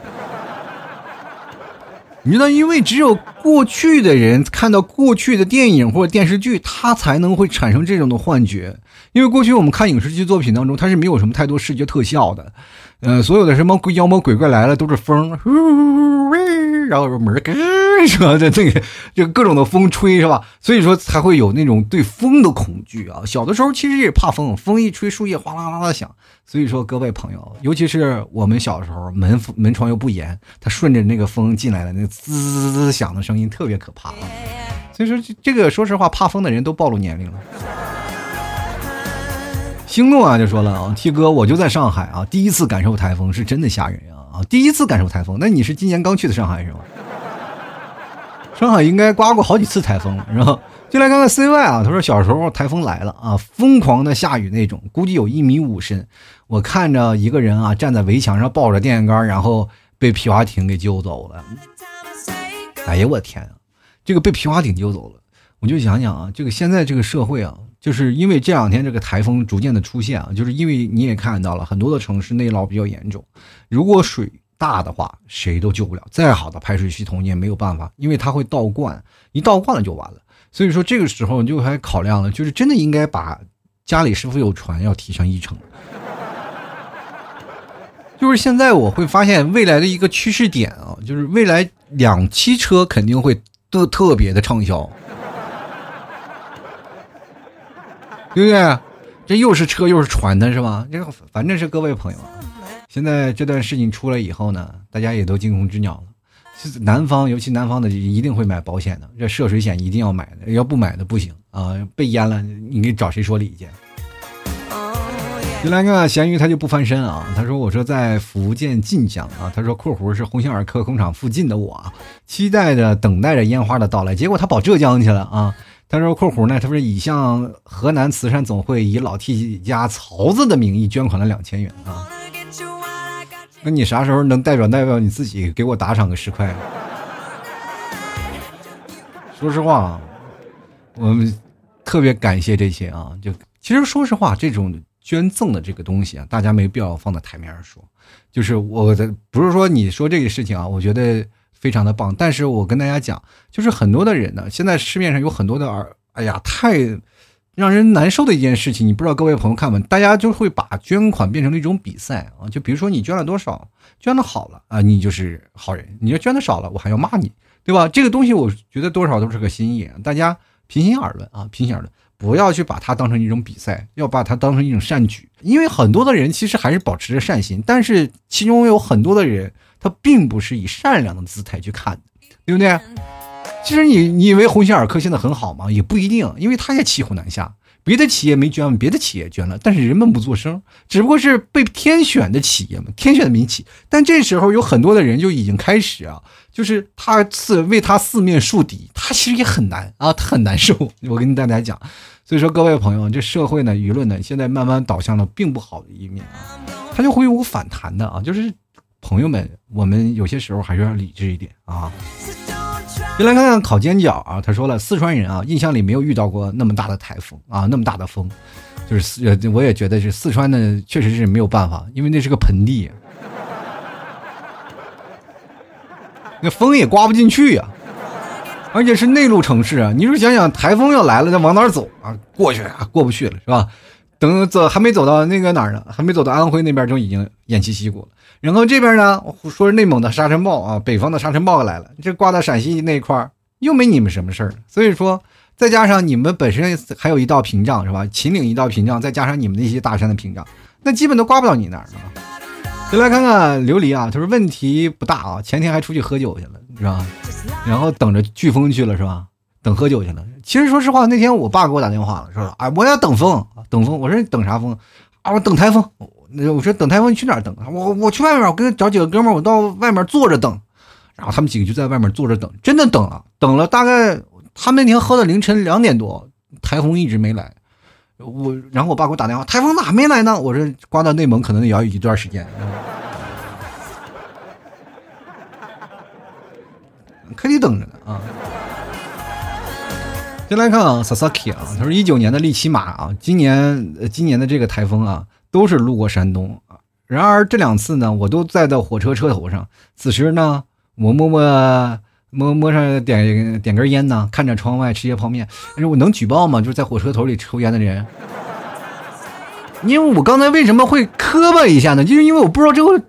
你知道，因为只有过去的人看到过去的电影或者电视剧，他才能会产生这种的幻觉。因为过去我们看影视剧作品当中，它是没有什么太多视觉特效的。嗯，所有的什么妖魔鬼怪来了都是风，然后门咯，是吧？这这个就各种的风吹，是吧？所以说才会有那种对风的恐惧啊。小的时候其实也怕风，风一吹树叶哗啦啦的响。所以说各位朋友，尤其是我们小时候门门窗又不严，它顺着那个风进来的那个滋滋滋响的声音特别可怕啊。所以说这个说实话，怕风的人都暴露年龄了。星诺啊，就说了啊，T 哥，我就在上海啊，第一次感受台风是真的吓人啊啊！第一次感受台风，那你是今年刚去的上海是吧？上海应该刮过好几次台风了，是吧？就来看看 CY 啊，他说小时候台风来了啊，疯狂的下雨那种，估计有一米五深。我看着一个人啊站在围墙上抱着电线杆，然后被皮划艇给救走了。哎呀，我天啊，这个被皮划艇救走了，我就想想啊，这个现在这个社会啊。就是因为这两天这个台风逐渐的出现啊，就是因为你也看到了很多的城市内涝比较严重，如果水大的话，谁都救不了，再好的排水系统你也没有办法，因为它会倒灌，一倒灌了就完了。所以说这个时候你就还考量了，就是真的应该把家里是否有船要提上议程。就是现在我会发现未来的一个趋势点啊，就是未来两栖车肯定会特特别的畅销。对不对？这又是车又是船的是吧？这个反正是各位朋友啊，现在这段事情出来以后呢，大家也都惊弓之鸟了。南方，尤其南方的一定会买保险的，这涉水险一定要买的，要不买的不行啊！被淹了，你给找谁说理去？就来看咸鱼，他就不翻身啊。他说：“我说在福建晋江啊。”他说：“括弧是鸿星尔克工厂附近的我，期待着等待着烟花的到来。结果他跑浙江去了啊。”他说：“括弧呢，他说已向河南慈善总会以老 T 家曹子的名义捐款了两千元啊。那你啥时候能代表代表你自己给我打赏个十块？说实话，我们特别感谢这些啊。就其实说实话，这种捐赠的这个东西啊，大家没必要放在台面上说。就是我的不是说你说这个事情啊，我觉得。”非常的棒，但是我跟大家讲，就是很多的人呢，现在市面上有很多的耳，哎呀，太让人难受的一件事情，你不知道各位朋友看没？大家就会把捐款变成了一种比赛啊，就比如说你捐了多少，捐的好了啊，你就是好人；你要捐的少了，我还要骂你，对吧？这个东西我觉得多少都是个心意，大家平心而论啊，平心而论，不要去把它当成一种比赛，要把它当成一种善举，因为很多的人其实还是保持着善心，但是其中有很多的人。他并不是以善良的姿态去看的，对不对？其实你你以为鸿星尔克现在很好吗？也不一定，因为他也骑虎难下。别的企业没捐，别的企业捐了，但是人们不做声，只不过是被天选的企业嘛，天选的民企。但这时候有很多的人就已经开始啊，就是他四为他四面树敌，他其实也很难啊，他很难受。我跟大家讲，所以说各位朋友，这社会呢，舆论呢，现在慢慢导向了并不好的一面啊，他就会有反弹的啊，就是。朋友们，我们有些时候还是要理智一点啊。先来看看烤煎饺啊，他说了，四川人啊，印象里没有遇到过那么大的台风啊，那么大的风，就是四，我也觉得是四川的，确实是没有办法，因为那是个盆地，那风也刮不进去呀，而且是内陆城市啊，你说想想，台风要来了，那往哪走啊？过去啊，过不去了，是吧？等走还没走到那个哪儿呢，还没走到安徽那边，就已经偃旗息鼓了。然后这边呢，说是内蒙的沙尘暴啊，北方的沙尘暴来了，这刮到陕西那一块儿又没你们什么事儿。所以说，再加上你们本身还有一道屏障是吧？秦岭一道屏障，再加上你们那些大山的屏障，那基本都刮不到你那儿啊。就来看看琉璃啊，他说问题不大啊，前天还出去喝酒去了是吧？然后等着飓风去了是吧？等喝酒去了。其实说实话，那天我爸给我打电话了，说啊，我要等风，等风。我说等啥风？啊，我等台风。那我说等台风，去哪儿等？我我去外面，我跟找几个哥们儿，我到外面坐着等。然后他们几个就在外面坐着等，真的等了，等了大概他们那天喝到凌晨两点多，台风一直没来。我然后我爸给我打电话，台风咋还没来呢？我说刮到内蒙可能也要一段时间。可得等着呢啊。先来看啊，Sasaki 啊，他说一九年的利奇马啊，今年呃今年的这个台风啊，都是路过山东啊。然而这两次呢，我都在到火车车头上。此时呢，我摸摸摸摸上点点根烟呢，看着窗外吃些泡面。我能举报吗？就是在火车头里抽烟的人。因为我刚才为什么会磕巴一下呢？就是因为我不知道这个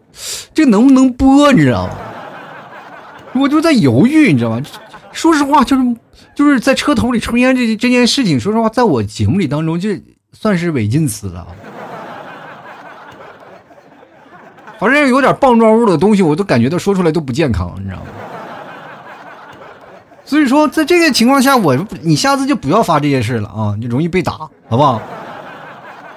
这能不能播，你知道吗？我就在犹豫，你知道吗？说实话，就是。就是在车头里抽烟这这件事情，说实话，在我节目里当中，就算是违禁词了。反正有点棒状物的东西，我都感觉到说出来都不健康，你知道吗？所以说，在这个情况下，我你下次就不要发这些事了啊，你容易被打，好不好？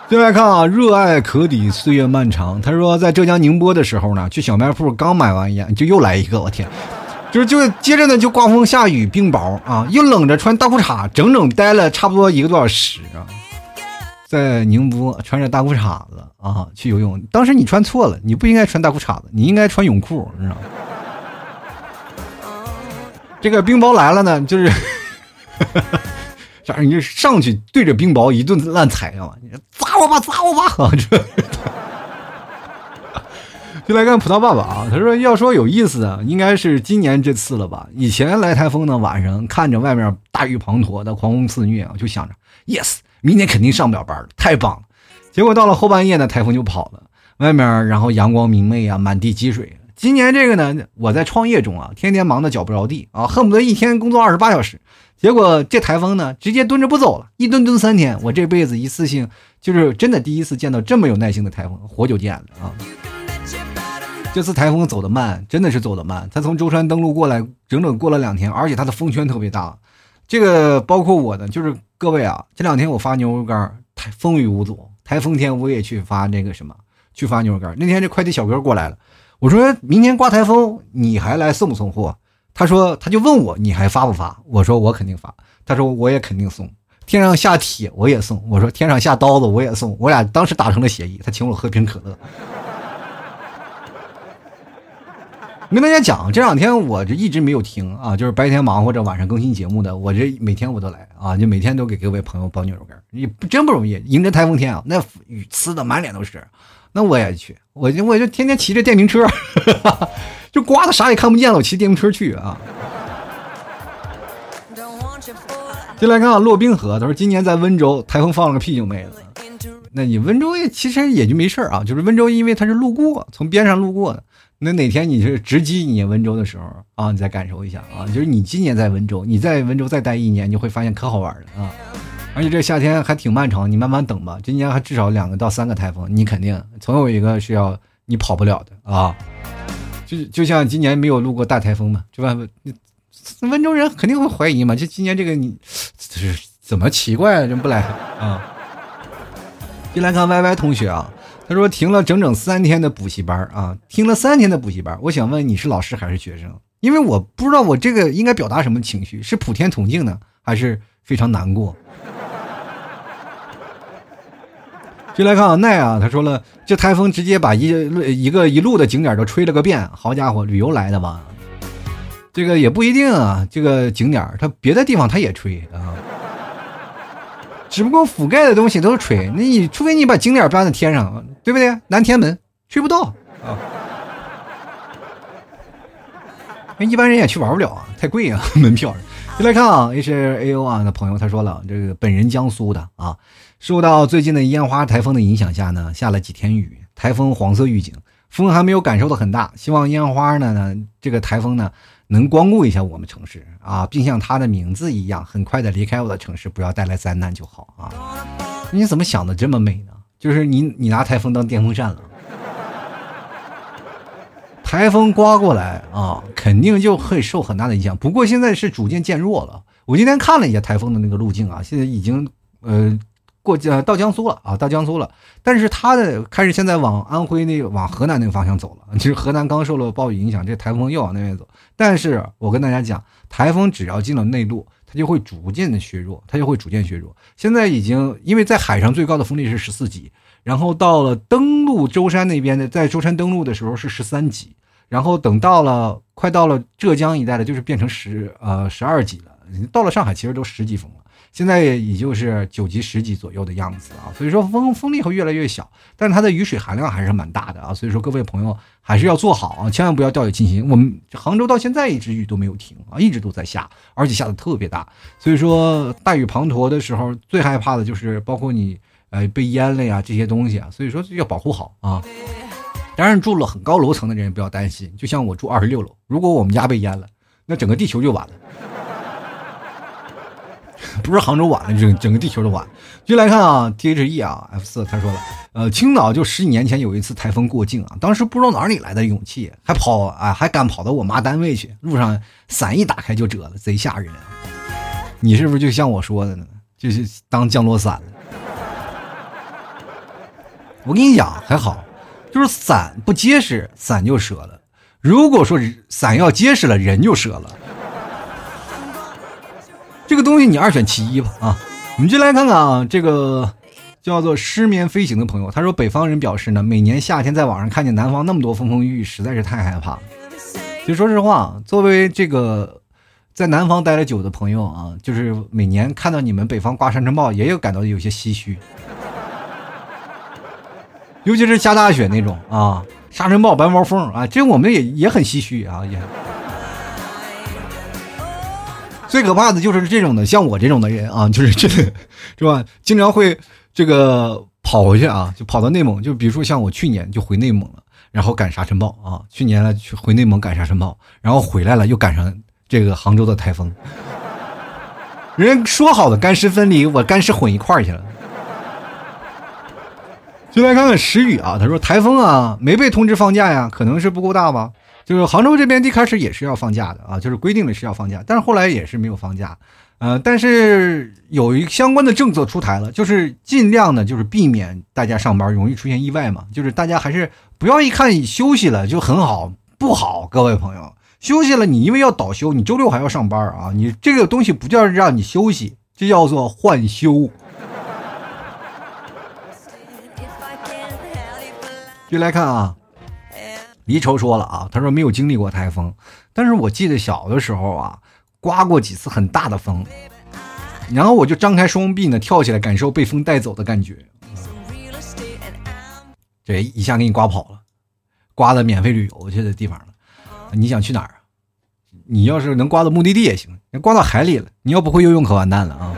再来看啊，热爱可抵岁月漫长。他说，在浙江宁波的时候呢，去小卖铺刚买完烟，就又来一个，我天！就是就接着呢，就刮风下雨冰雹啊，又冷着穿大裤衩，整整待了差不多一个多小时啊，在宁波穿着大裤衩子啊去游泳。当时你穿错了，你不应该穿大裤衩子，你应该穿泳裤，你知道吗？这个冰雹来了呢，就是，[laughs] 啥？你就上去对着冰雹一顿乱踩啊！你砸我吧，砸我吧！啊，这。[laughs] 就来看葡萄爸爸啊，他说要说有意思的，应该是今年这次了吧？以前来台风呢，晚上看着外面大雨滂沱的狂风肆虐啊，就想着 yes，明天肯定上不了班了，太棒了。结果到了后半夜呢，台风就跑了，外面然后阳光明媚啊，满地积水。今年这个呢，我在创业中啊，天天忙得脚不着地啊，恨不得一天工作二十八小时。结果这台风呢，直接蹲着不走了，一蹲蹲三天。我这辈子一次性就是真的第一次见到这么有耐心的台风，活久见了啊。这次台风走得慢，真的是走得慢。它从舟山登陆过来，整整过了两天，而且它的风圈特别大。这个包括我的，就是各位啊，这两天我发牛肉干，台风雨无阻。台风天我也去发那个什么，去发牛肉干。那天这快递小哥过来了，我说明天刮台风，你还来送不送货？他说他就问我你还发不发？我说我肯定发。他说我也肯定送。天上下铁我也送，我说天上下刀子我也送。我俩当时达成了协议，他请我喝瓶可乐。跟大家讲，这两天我这一直没有停啊，就是白天忙活着，晚上更新节目的，我这每天我都来啊，就每天都给各位朋友包牛肉干，你真不容易。迎着台风天啊，那雨呲的满脸都是，那我也去，我就我就天天骑着电瓶车，[laughs] 就刮的啥也看不见了，我骑电瓶车去啊。进来看看，骆冰河，他说今年在温州台风放了个屁就没了。那你温州也其实也就没事儿啊，就是温州因为它是路过，从边上路过的。那哪天你是直击你温州的时候啊，你再感受一下啊，就是你今年在温州，你在温州再待一年，你会发现可好玩了啊！而且这夏天还挺漫长，你慢慢等吧，今年还至少两个到三个台风，你肯定总有一个是要你跑不了的啊！就就像今年没有路过大台风嘛，对吧？温州人肯定会怀疑嘛，就今年这个你这是怎么奇怪啊人不来啊？进来看 Y Y 同学啊。他说停了整整三天的补习班啊，停了三天的补习班。我想问你是老师还是学生？因为我不知道我这个应该表达什么情绪，是普天同庆呢，还是非常难过？就来看啊，奈啊，他说了，这台风直接把一一个一路的景点都吹了个遍。好家伙，旅游来的吧？这个也不一定啊，这个景点它别的地方它也吹啊。只不过覆盖的东西都是吹，那你除非你把景点搬到天上，对不对？南天门吹不到啊，那一般人也去玩不了啊，太贵啊，门票。就来看啊，H A O 啊的朋友他说了，这个本人江苏的啊，受到最近的烟花台风的影响下呢，下了几天雨，台风黄色预警，风还没有感受的很大，希望烟花呢这个台风呢。能光顾一下我们城市啊，并像他的名字一样，很快的离开我的城市，不要带来灾难就好啊！你怎么想的这么美呢？就是你，你拿台风当电风扇了。[laughs] 台风刮过来啊，肯定就会受很大的影响。不过现在是逐渐渐弱了。我今天看了一下台风的那个路径啊，现在已经呃。过江到江苏了啊，到江苏了，但是它的开始现在往安徽那个往河南那个方向走了。其实河南刚受了暴雨影响，这台风又往那边走。但是我跟大家讲，台风只要进了内陆，它就会逐渐的削弱，它就会逐渐削弱。现在已经因为在海上最高的风力是十四级，然后到了登陆舟山那边的，在舟山登陆的时候是十三级，然后等到了快到了浙江一带的，就是变成十呃十二级了。到了上海其实都十级风了。现在也就是九级、十级左右的样子啊，所以说风风力会越来越小，但是它的雨水含量还是蛮大的啊，所以说各位朋友还是要做好啊，千万不要掉以轻心。我们杭州到现在一直雨都没有停啊，一直都在下，而且下的特别大，所以说大雨滂沱的时候，最害怕的就是包括你呃被淹了呀这些东西啊，所以说要保护好啊。当然住了很高楼层的人不要担心，就像我住二十六楼，如果我们家被淹了，那整个地球就完了。[laughs] 不是杭州晚了，整整个地球都晚。就来看啊，T H E 啊，F 四他说了，呃，青岛就十几年前有一次台风过境啊，当时不知道哪里来的勇气，还跑啊，还敢跑到我妈单位去，路上伞一打开就折了，贼吓人。你是不是就像我说的呢？就是当降落伞了。我跟你讲，还好，就是伞不结实，伞就折了；如果说伞要结实了，人就折了。这个东西你二选其一吧啊！我们就来看看啊，这个叫做失眠飞行的朋友，他说北方人表示呢，每年夏天在网上看见南方那么多风风雨雨，实在是太害怕了。其实说实话，作为这个在南方待了久的朋友啊，就是每年看到你们北方刮沙尘暴，也有感到有些唏嘘，[laughs] 尤其是下大雪那种啊，沙尘暴、白毛风啊，这我们也也很唏嘘啊，也。最可怕的就是这种的，像我这种的人啊，就是这，是吧？经常会这个跑回去啊，就跑到内蒙，就比如说像我去年就回内蒙了，然后赶沙尘暴啊，去年去回内蒙赶沙尘暴，然后回来了又赶上这个杭州的台风，人家说好的干湿分离，我干湿混一块儿去了。就来看看时雨啊，他说台风啊没被通知放假呀，可能是不够大吧。就是杭州这边一开始也是要放假的啊，就是规定的是要放假，但是后来也是没有放假，呃，但是有一相关的政策出台了，就是尽量的，就是避免大家上班容易出现意外嘛，就是大家还是不要一看休息了就很好，不好，各位朋友，休息了，你因为要倒休，你周六还要上班啊！你这个东西不叫让你休息，这叫做换休。[laughs] 就来看啊，离愁说了啊，他说没有经历过台风，但是我记得小的时候啊，刮过几次很大的风，然后我就张开双臂呢，跳起来感受被风带走的感觉。这一下给你刮跑了，刮的免费旅游去的地方了。你想去哪儿啊？你要是能刮到目的地也行，你刮到海里了，你要不会游泳可完蛋了啊！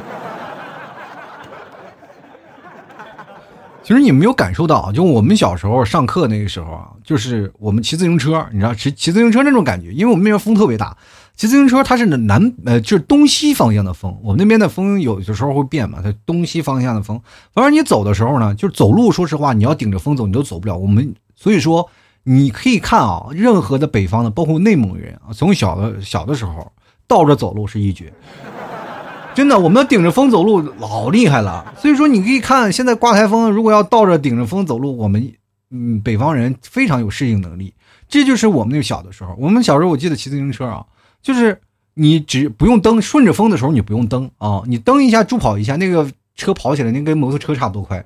其实你没有感受到，就我们小时候上课那个时候啊，就是我们骑自行车，你知道骑骑自行车那种感觉，因为我们那边风特别大，骑自行车它是南呃就是东西方向的风，我们那边的风有的时候会变嘛，它东西方向的风，反正你走的时候呢，就是走路，说实话你要顶着风走，你都走不了。我们所以说。你可以看啊，任何的北方的，包括内蒙人啊，从小的小的时候倒着走路是一绝，真的，我们顶着风走路老厉害了。所以说，你可以看现在刮台风，如果要倒着顶着风走路，我们嗯北方人非常有适应能力。这就是我们那个小的时候，我们小时候我记得骑自行车啊，就是你只不用蹬，顺着风的时候你不用蹬啊，你蹬一下助跑一下，那个车跑起来，那跟摩托车差不多快。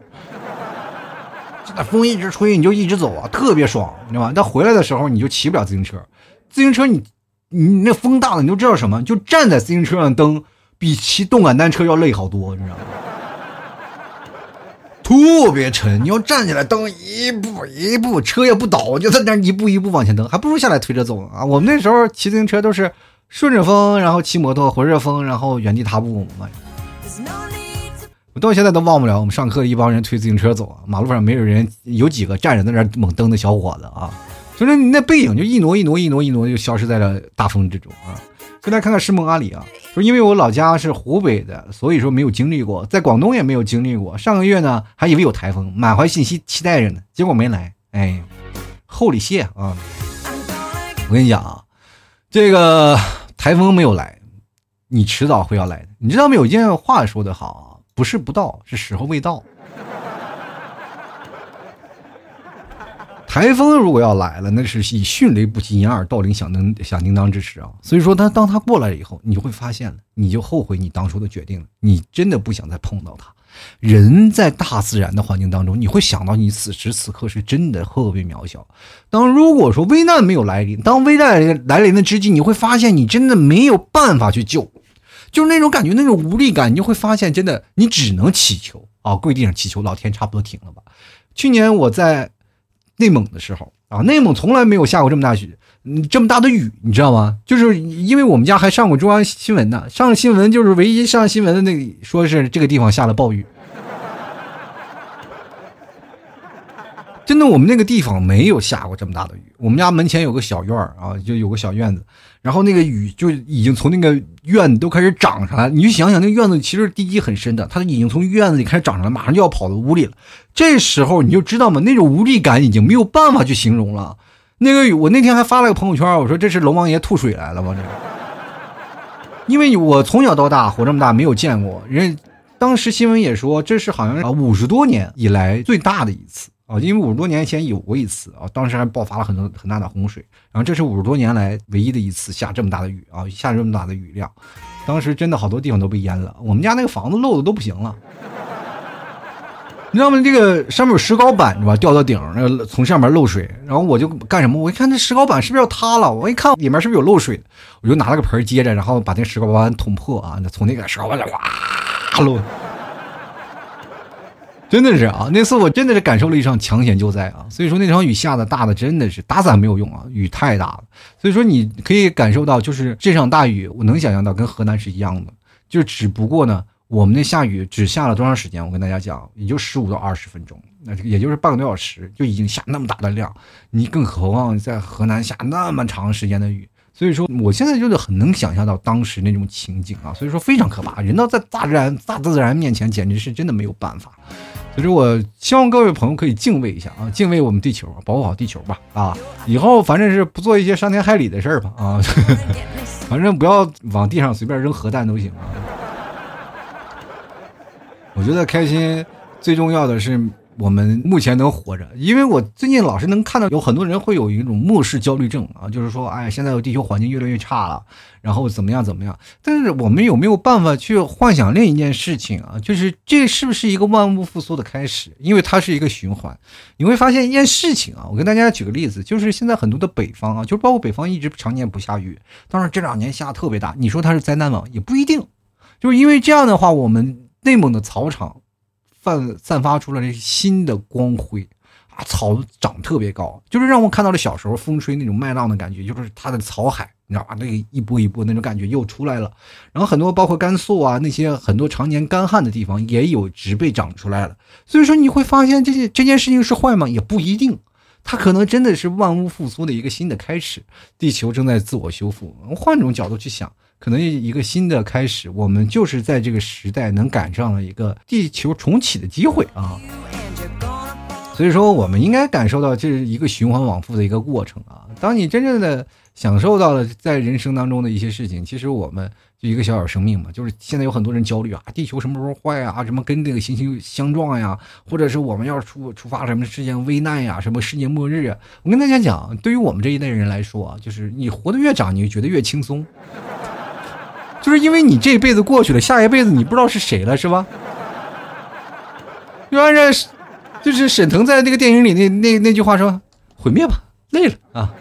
那风一直吹，你就一直走啊，特别爽，你知道吗？但回来的时候你就骑不了自行车，自行车你你那风大了，你都知道什么？就站在自行车上蹬，比骑动感单车要累好多，你知道吗？特别沉，你要站起来蹬，一步一步，车也不倒，就在那一步一步往前蹬，还不如下来推着走啊！我们那时候骑自行车都是顺着风，然后骑摩托，回着风，然后原地踏步嘛。到现在都忘不了，我们上课一帮人推自行车走，马路上没有人，有几个站着在那猛蹬的小伙子啊，所以说你那背影就一挪一挪一挪一挪就消失在了大风之中啊。再来看看诗梦阿里啊，说因为我老家是湖北的，所以说没有经历过，在广东也没有经历过。上个月呢还以为有台风，满怀信息期待着呢，结果没来，哎，厚礼谢啊！我跟你讲啊，这个台风没有来，你迟早会要来的。你知道没有？一件话说的好。不是不到，是时候未到。台风如果要来了，那是以迅雷不及掩耳盗铃响叮响叮当之时啊！所以说，他当他过来以后，你就会发现了，你就后悔你当初的决定了。你真的不想再碰到他。人在大自然的环境当中，你会想到你此时此刻是真的特别渺小。当如果说危难没有来临，当危难来临的之际，你会发现你真的没有办法去救。就是那种感觉，那种无力感，你就会发现，真的，你只能祈求啊，跪地上祈求，老天差不多停了吧。去年我在内蒙的时候啊，内蒙从来没有下过这么大雪，嗯，这么大的雨，你知道吗？就是因为我们家还上过中央新闻呢，上新闻就是唯一上新闻的那个说是这个地方下了暴雨。真的，我们那个地方没有下过这么大的雨。我们家门前有个小院儿啊，就有个小院子，然后那个雨就已经从那个院子都开始涨上来。你就想想，那个院子其实地基很深的，它已经从院子里开始涨上来，马上就要跑到屋里了。这时候你就知道吗？那种无力感已经没有办法去形容了。那个雨，我那天还发了个朋友圈，我说这是龙王爷吐水来了吧？这，因为我从小到大活这么大没有见过人，当时新闻也说这是好像啊五十多年以来最大的一次。啊，因为五十多年前有过一次啊，当时还爆发了很多很大的洪水，然后这是五十多年来唯一的一次下这么大的雨啊，下这么大的雨量，当时真的好多地方都被淹了，我们家那个房子漏的都不行了，你知道吗？这个上面有石膏板是吧？掉到顶，那个从上面漏水，然后我就干什么？我一看那石膏板是不是要塌了？我一看里面是不是有漏水？我就拿了个盆接着，然后把那石膏板捅破啊，那从那个石膏板里哗漏。真的是啊，那次我真的是感受了一场抢险救灾啊！所以说那场雨下的大的真的是打伞没有用啊，雨太大了。所以说你可以感受到，就是这场大雨，我能想象到跟河南是一样的，就只不过呢，我们那下雨只下了多长时间？我跟大家讲，也就十五到二十分钟，那也就是半个多小时就已经下那么大的量，你更何况在河南下那么长时间的雨。所以说，我现在就是很能想象到当时那种情景啊，所以说非常可怕。人到在大自然、大自然面前，简直是真的没有办法。就是，我希望各位朋友可以敬畏一下啊，敬畏我们地球，保护好地球吧啊！以后反正是不做一些伤天害理的事儿吧啊，[laughs] 反正不要往地上随便扔核弹都行啊。我觉得开心最重要的是我们目前能活着。因为我最近老是能看到有很多人会有一种末世焦虑症啊，就是说，哎，现在地球环境越来越差了，然后怎么样怎么样。但是我们有没有办法去幻想另一件事情啊？就是这是不是一个万物复苏的开始？因为它是一个循环。你会发现一件事情啊，我跟大家举个例子，就是现在很多的北方啊，就是包括北方一直常年不下雨，当然这两年下特别大，你说它是灾难吗？也不一定。就是因为这样的话，我们内蒙的草场散散发出了新的光辉啊，草长特别高，就是让我看到了小时候风吹那种麦浪的感觉，就是它的草海，你知道吧？那个一波一波那种感觉又出来了。然后很多包括甘肃啊那些很多常年干旱的地方也有植被长出来了。所以说你会发现这件这件事情是坏吗？也不一定，它可能真的是万物复苏的一个新的开始，地球正在自我修复。换种角度去想。可能一个新的开始，我们就是在这个时代能赶上了一个地球重启的机会啊！所以说，我们应该感受到这是一个循环往复的一个过程啊！当你真正的享受到了在人生当中的一些事情，其实我们就一个小小生命嘛，就是现在有很多人焦虑啊，地球什么时候坏啊？什么跟这个行星相撞呀？或者是我们要出触发什么事件危难呀？什么世界末日啊？我跟大家讲，对于我们这一代人来说啊，就是你活得越长，你就觉得越轻松。就是因为你这一辈子过去了，下一辈子你不知道是谁了，是吧？就按照，就是沈腾在那个电影里那那那句话说：“毁灭吧，累了啊。”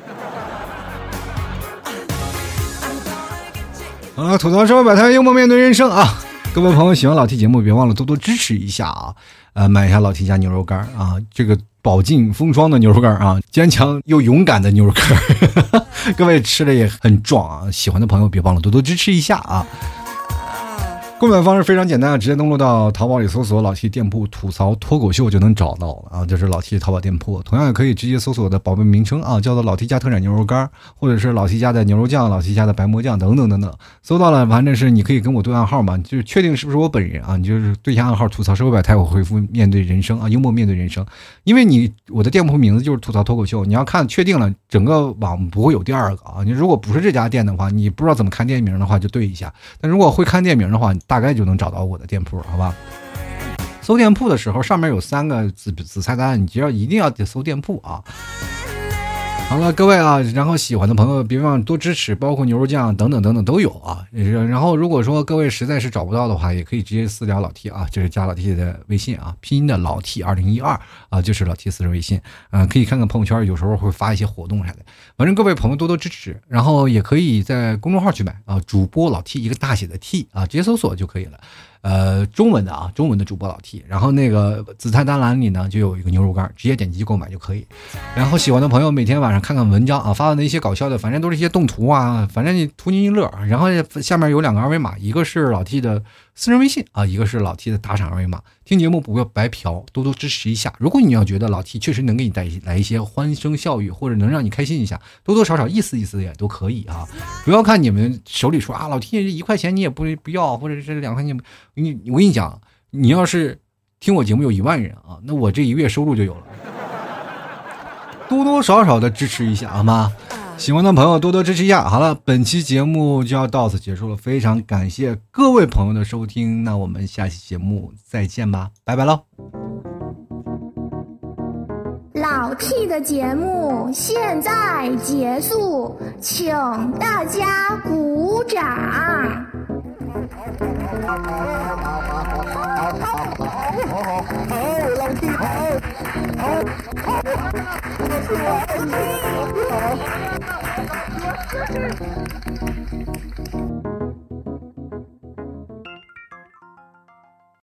啊，吐槽社会百态，幽默面对人生啊！各位朋友喜欢老 T 节目，别忘了多多支持一下啊！呃，买一下老 T 家牛肉干啊，这个。饱经风霜的牛肉干啊，坚强又勇敢的牛肉干，[laughs] 各位吃的也很壮啊！喜欢的朋友别忘了多多支持一下啊！购买方式非常简单啊，直接登录到淘宝里搜索“老 T 店铺吐槽脱口秀”就能找到了啊，就是老 T 淘宝店铺。同样也可以直接搜索我的宝贝名称啊，叫做“老 T 家特产牛肉干”，或者是老 T 家的牛肉酱、老 T 家的白馍酱等等等等。搜到了，反正是你可以跟我对暗号嘛，就是确定是不是我本人啊，你就是对下暗号吐槽社会百态，我回复面对人生啊，幽默面对人生。因为你我的店铺名字就是吐槽脱口秀，你要看确定了，整个网不会有第二个啊。你如果不是这家店的话，你不知道怎么看店名的话，就对一下。但如果会看店名的话，大概就能找到我的店铺，好吧？搜店铺的时候，上面有三个紫紫菜单，你只要一定要得搜店铺啊。好了，各位啊，然后喜欢的朋友别忘多支持，包括牛肉酱等等等等都有啊。然后如果说各位实在是找不到的话，也可以直接私聊老 T 啊，就是加老 T 的微信啊，拼音的老 T 二零一二啊，就是老 T 私人微信。嗯，可以看看朋友圈，有时候会发一些活动啥的。反正各位朋友多多支持，然后也可以在公众号去买啊，主播老 T 一个大写的 T 啊，直接搜索就可以了。呃，中文的啊，中文的主播老 T，然后那个紫菜单栏里呢就有一个牛肉干，直接点击购买就可以。然后喜欢的朋友每天晚上看看文章啊，发的那些搞笑的，反正都是一些动图啊，反正你图您一乐。然后下面有两个二维码，一个是老 T 的。私人微信啊，一个是老 T 的打赏二维码，听节目不要白嫖，多多支持一下。如果你要觉得老 T 确实能给你带来一些欢声笑语，或者能让你开心一下，多多少少意思意思也都可以啊。不要看你们手里说啊，老 T 一块钱你也不不要，或者是两块钱，你我跟你讲，你要是听我节目有一万人啊，那我这一个月收入就有了。多多少少的支持一下好吗？喜欢的朋友多多支持一下。好了，本期节目就要到此结束了，非常感谢各位朋友的收听，那我们下期节目再见吧，拜拜喽！老 T 的节目现在结束，请大家鼓掌。好，好，好，Thank you.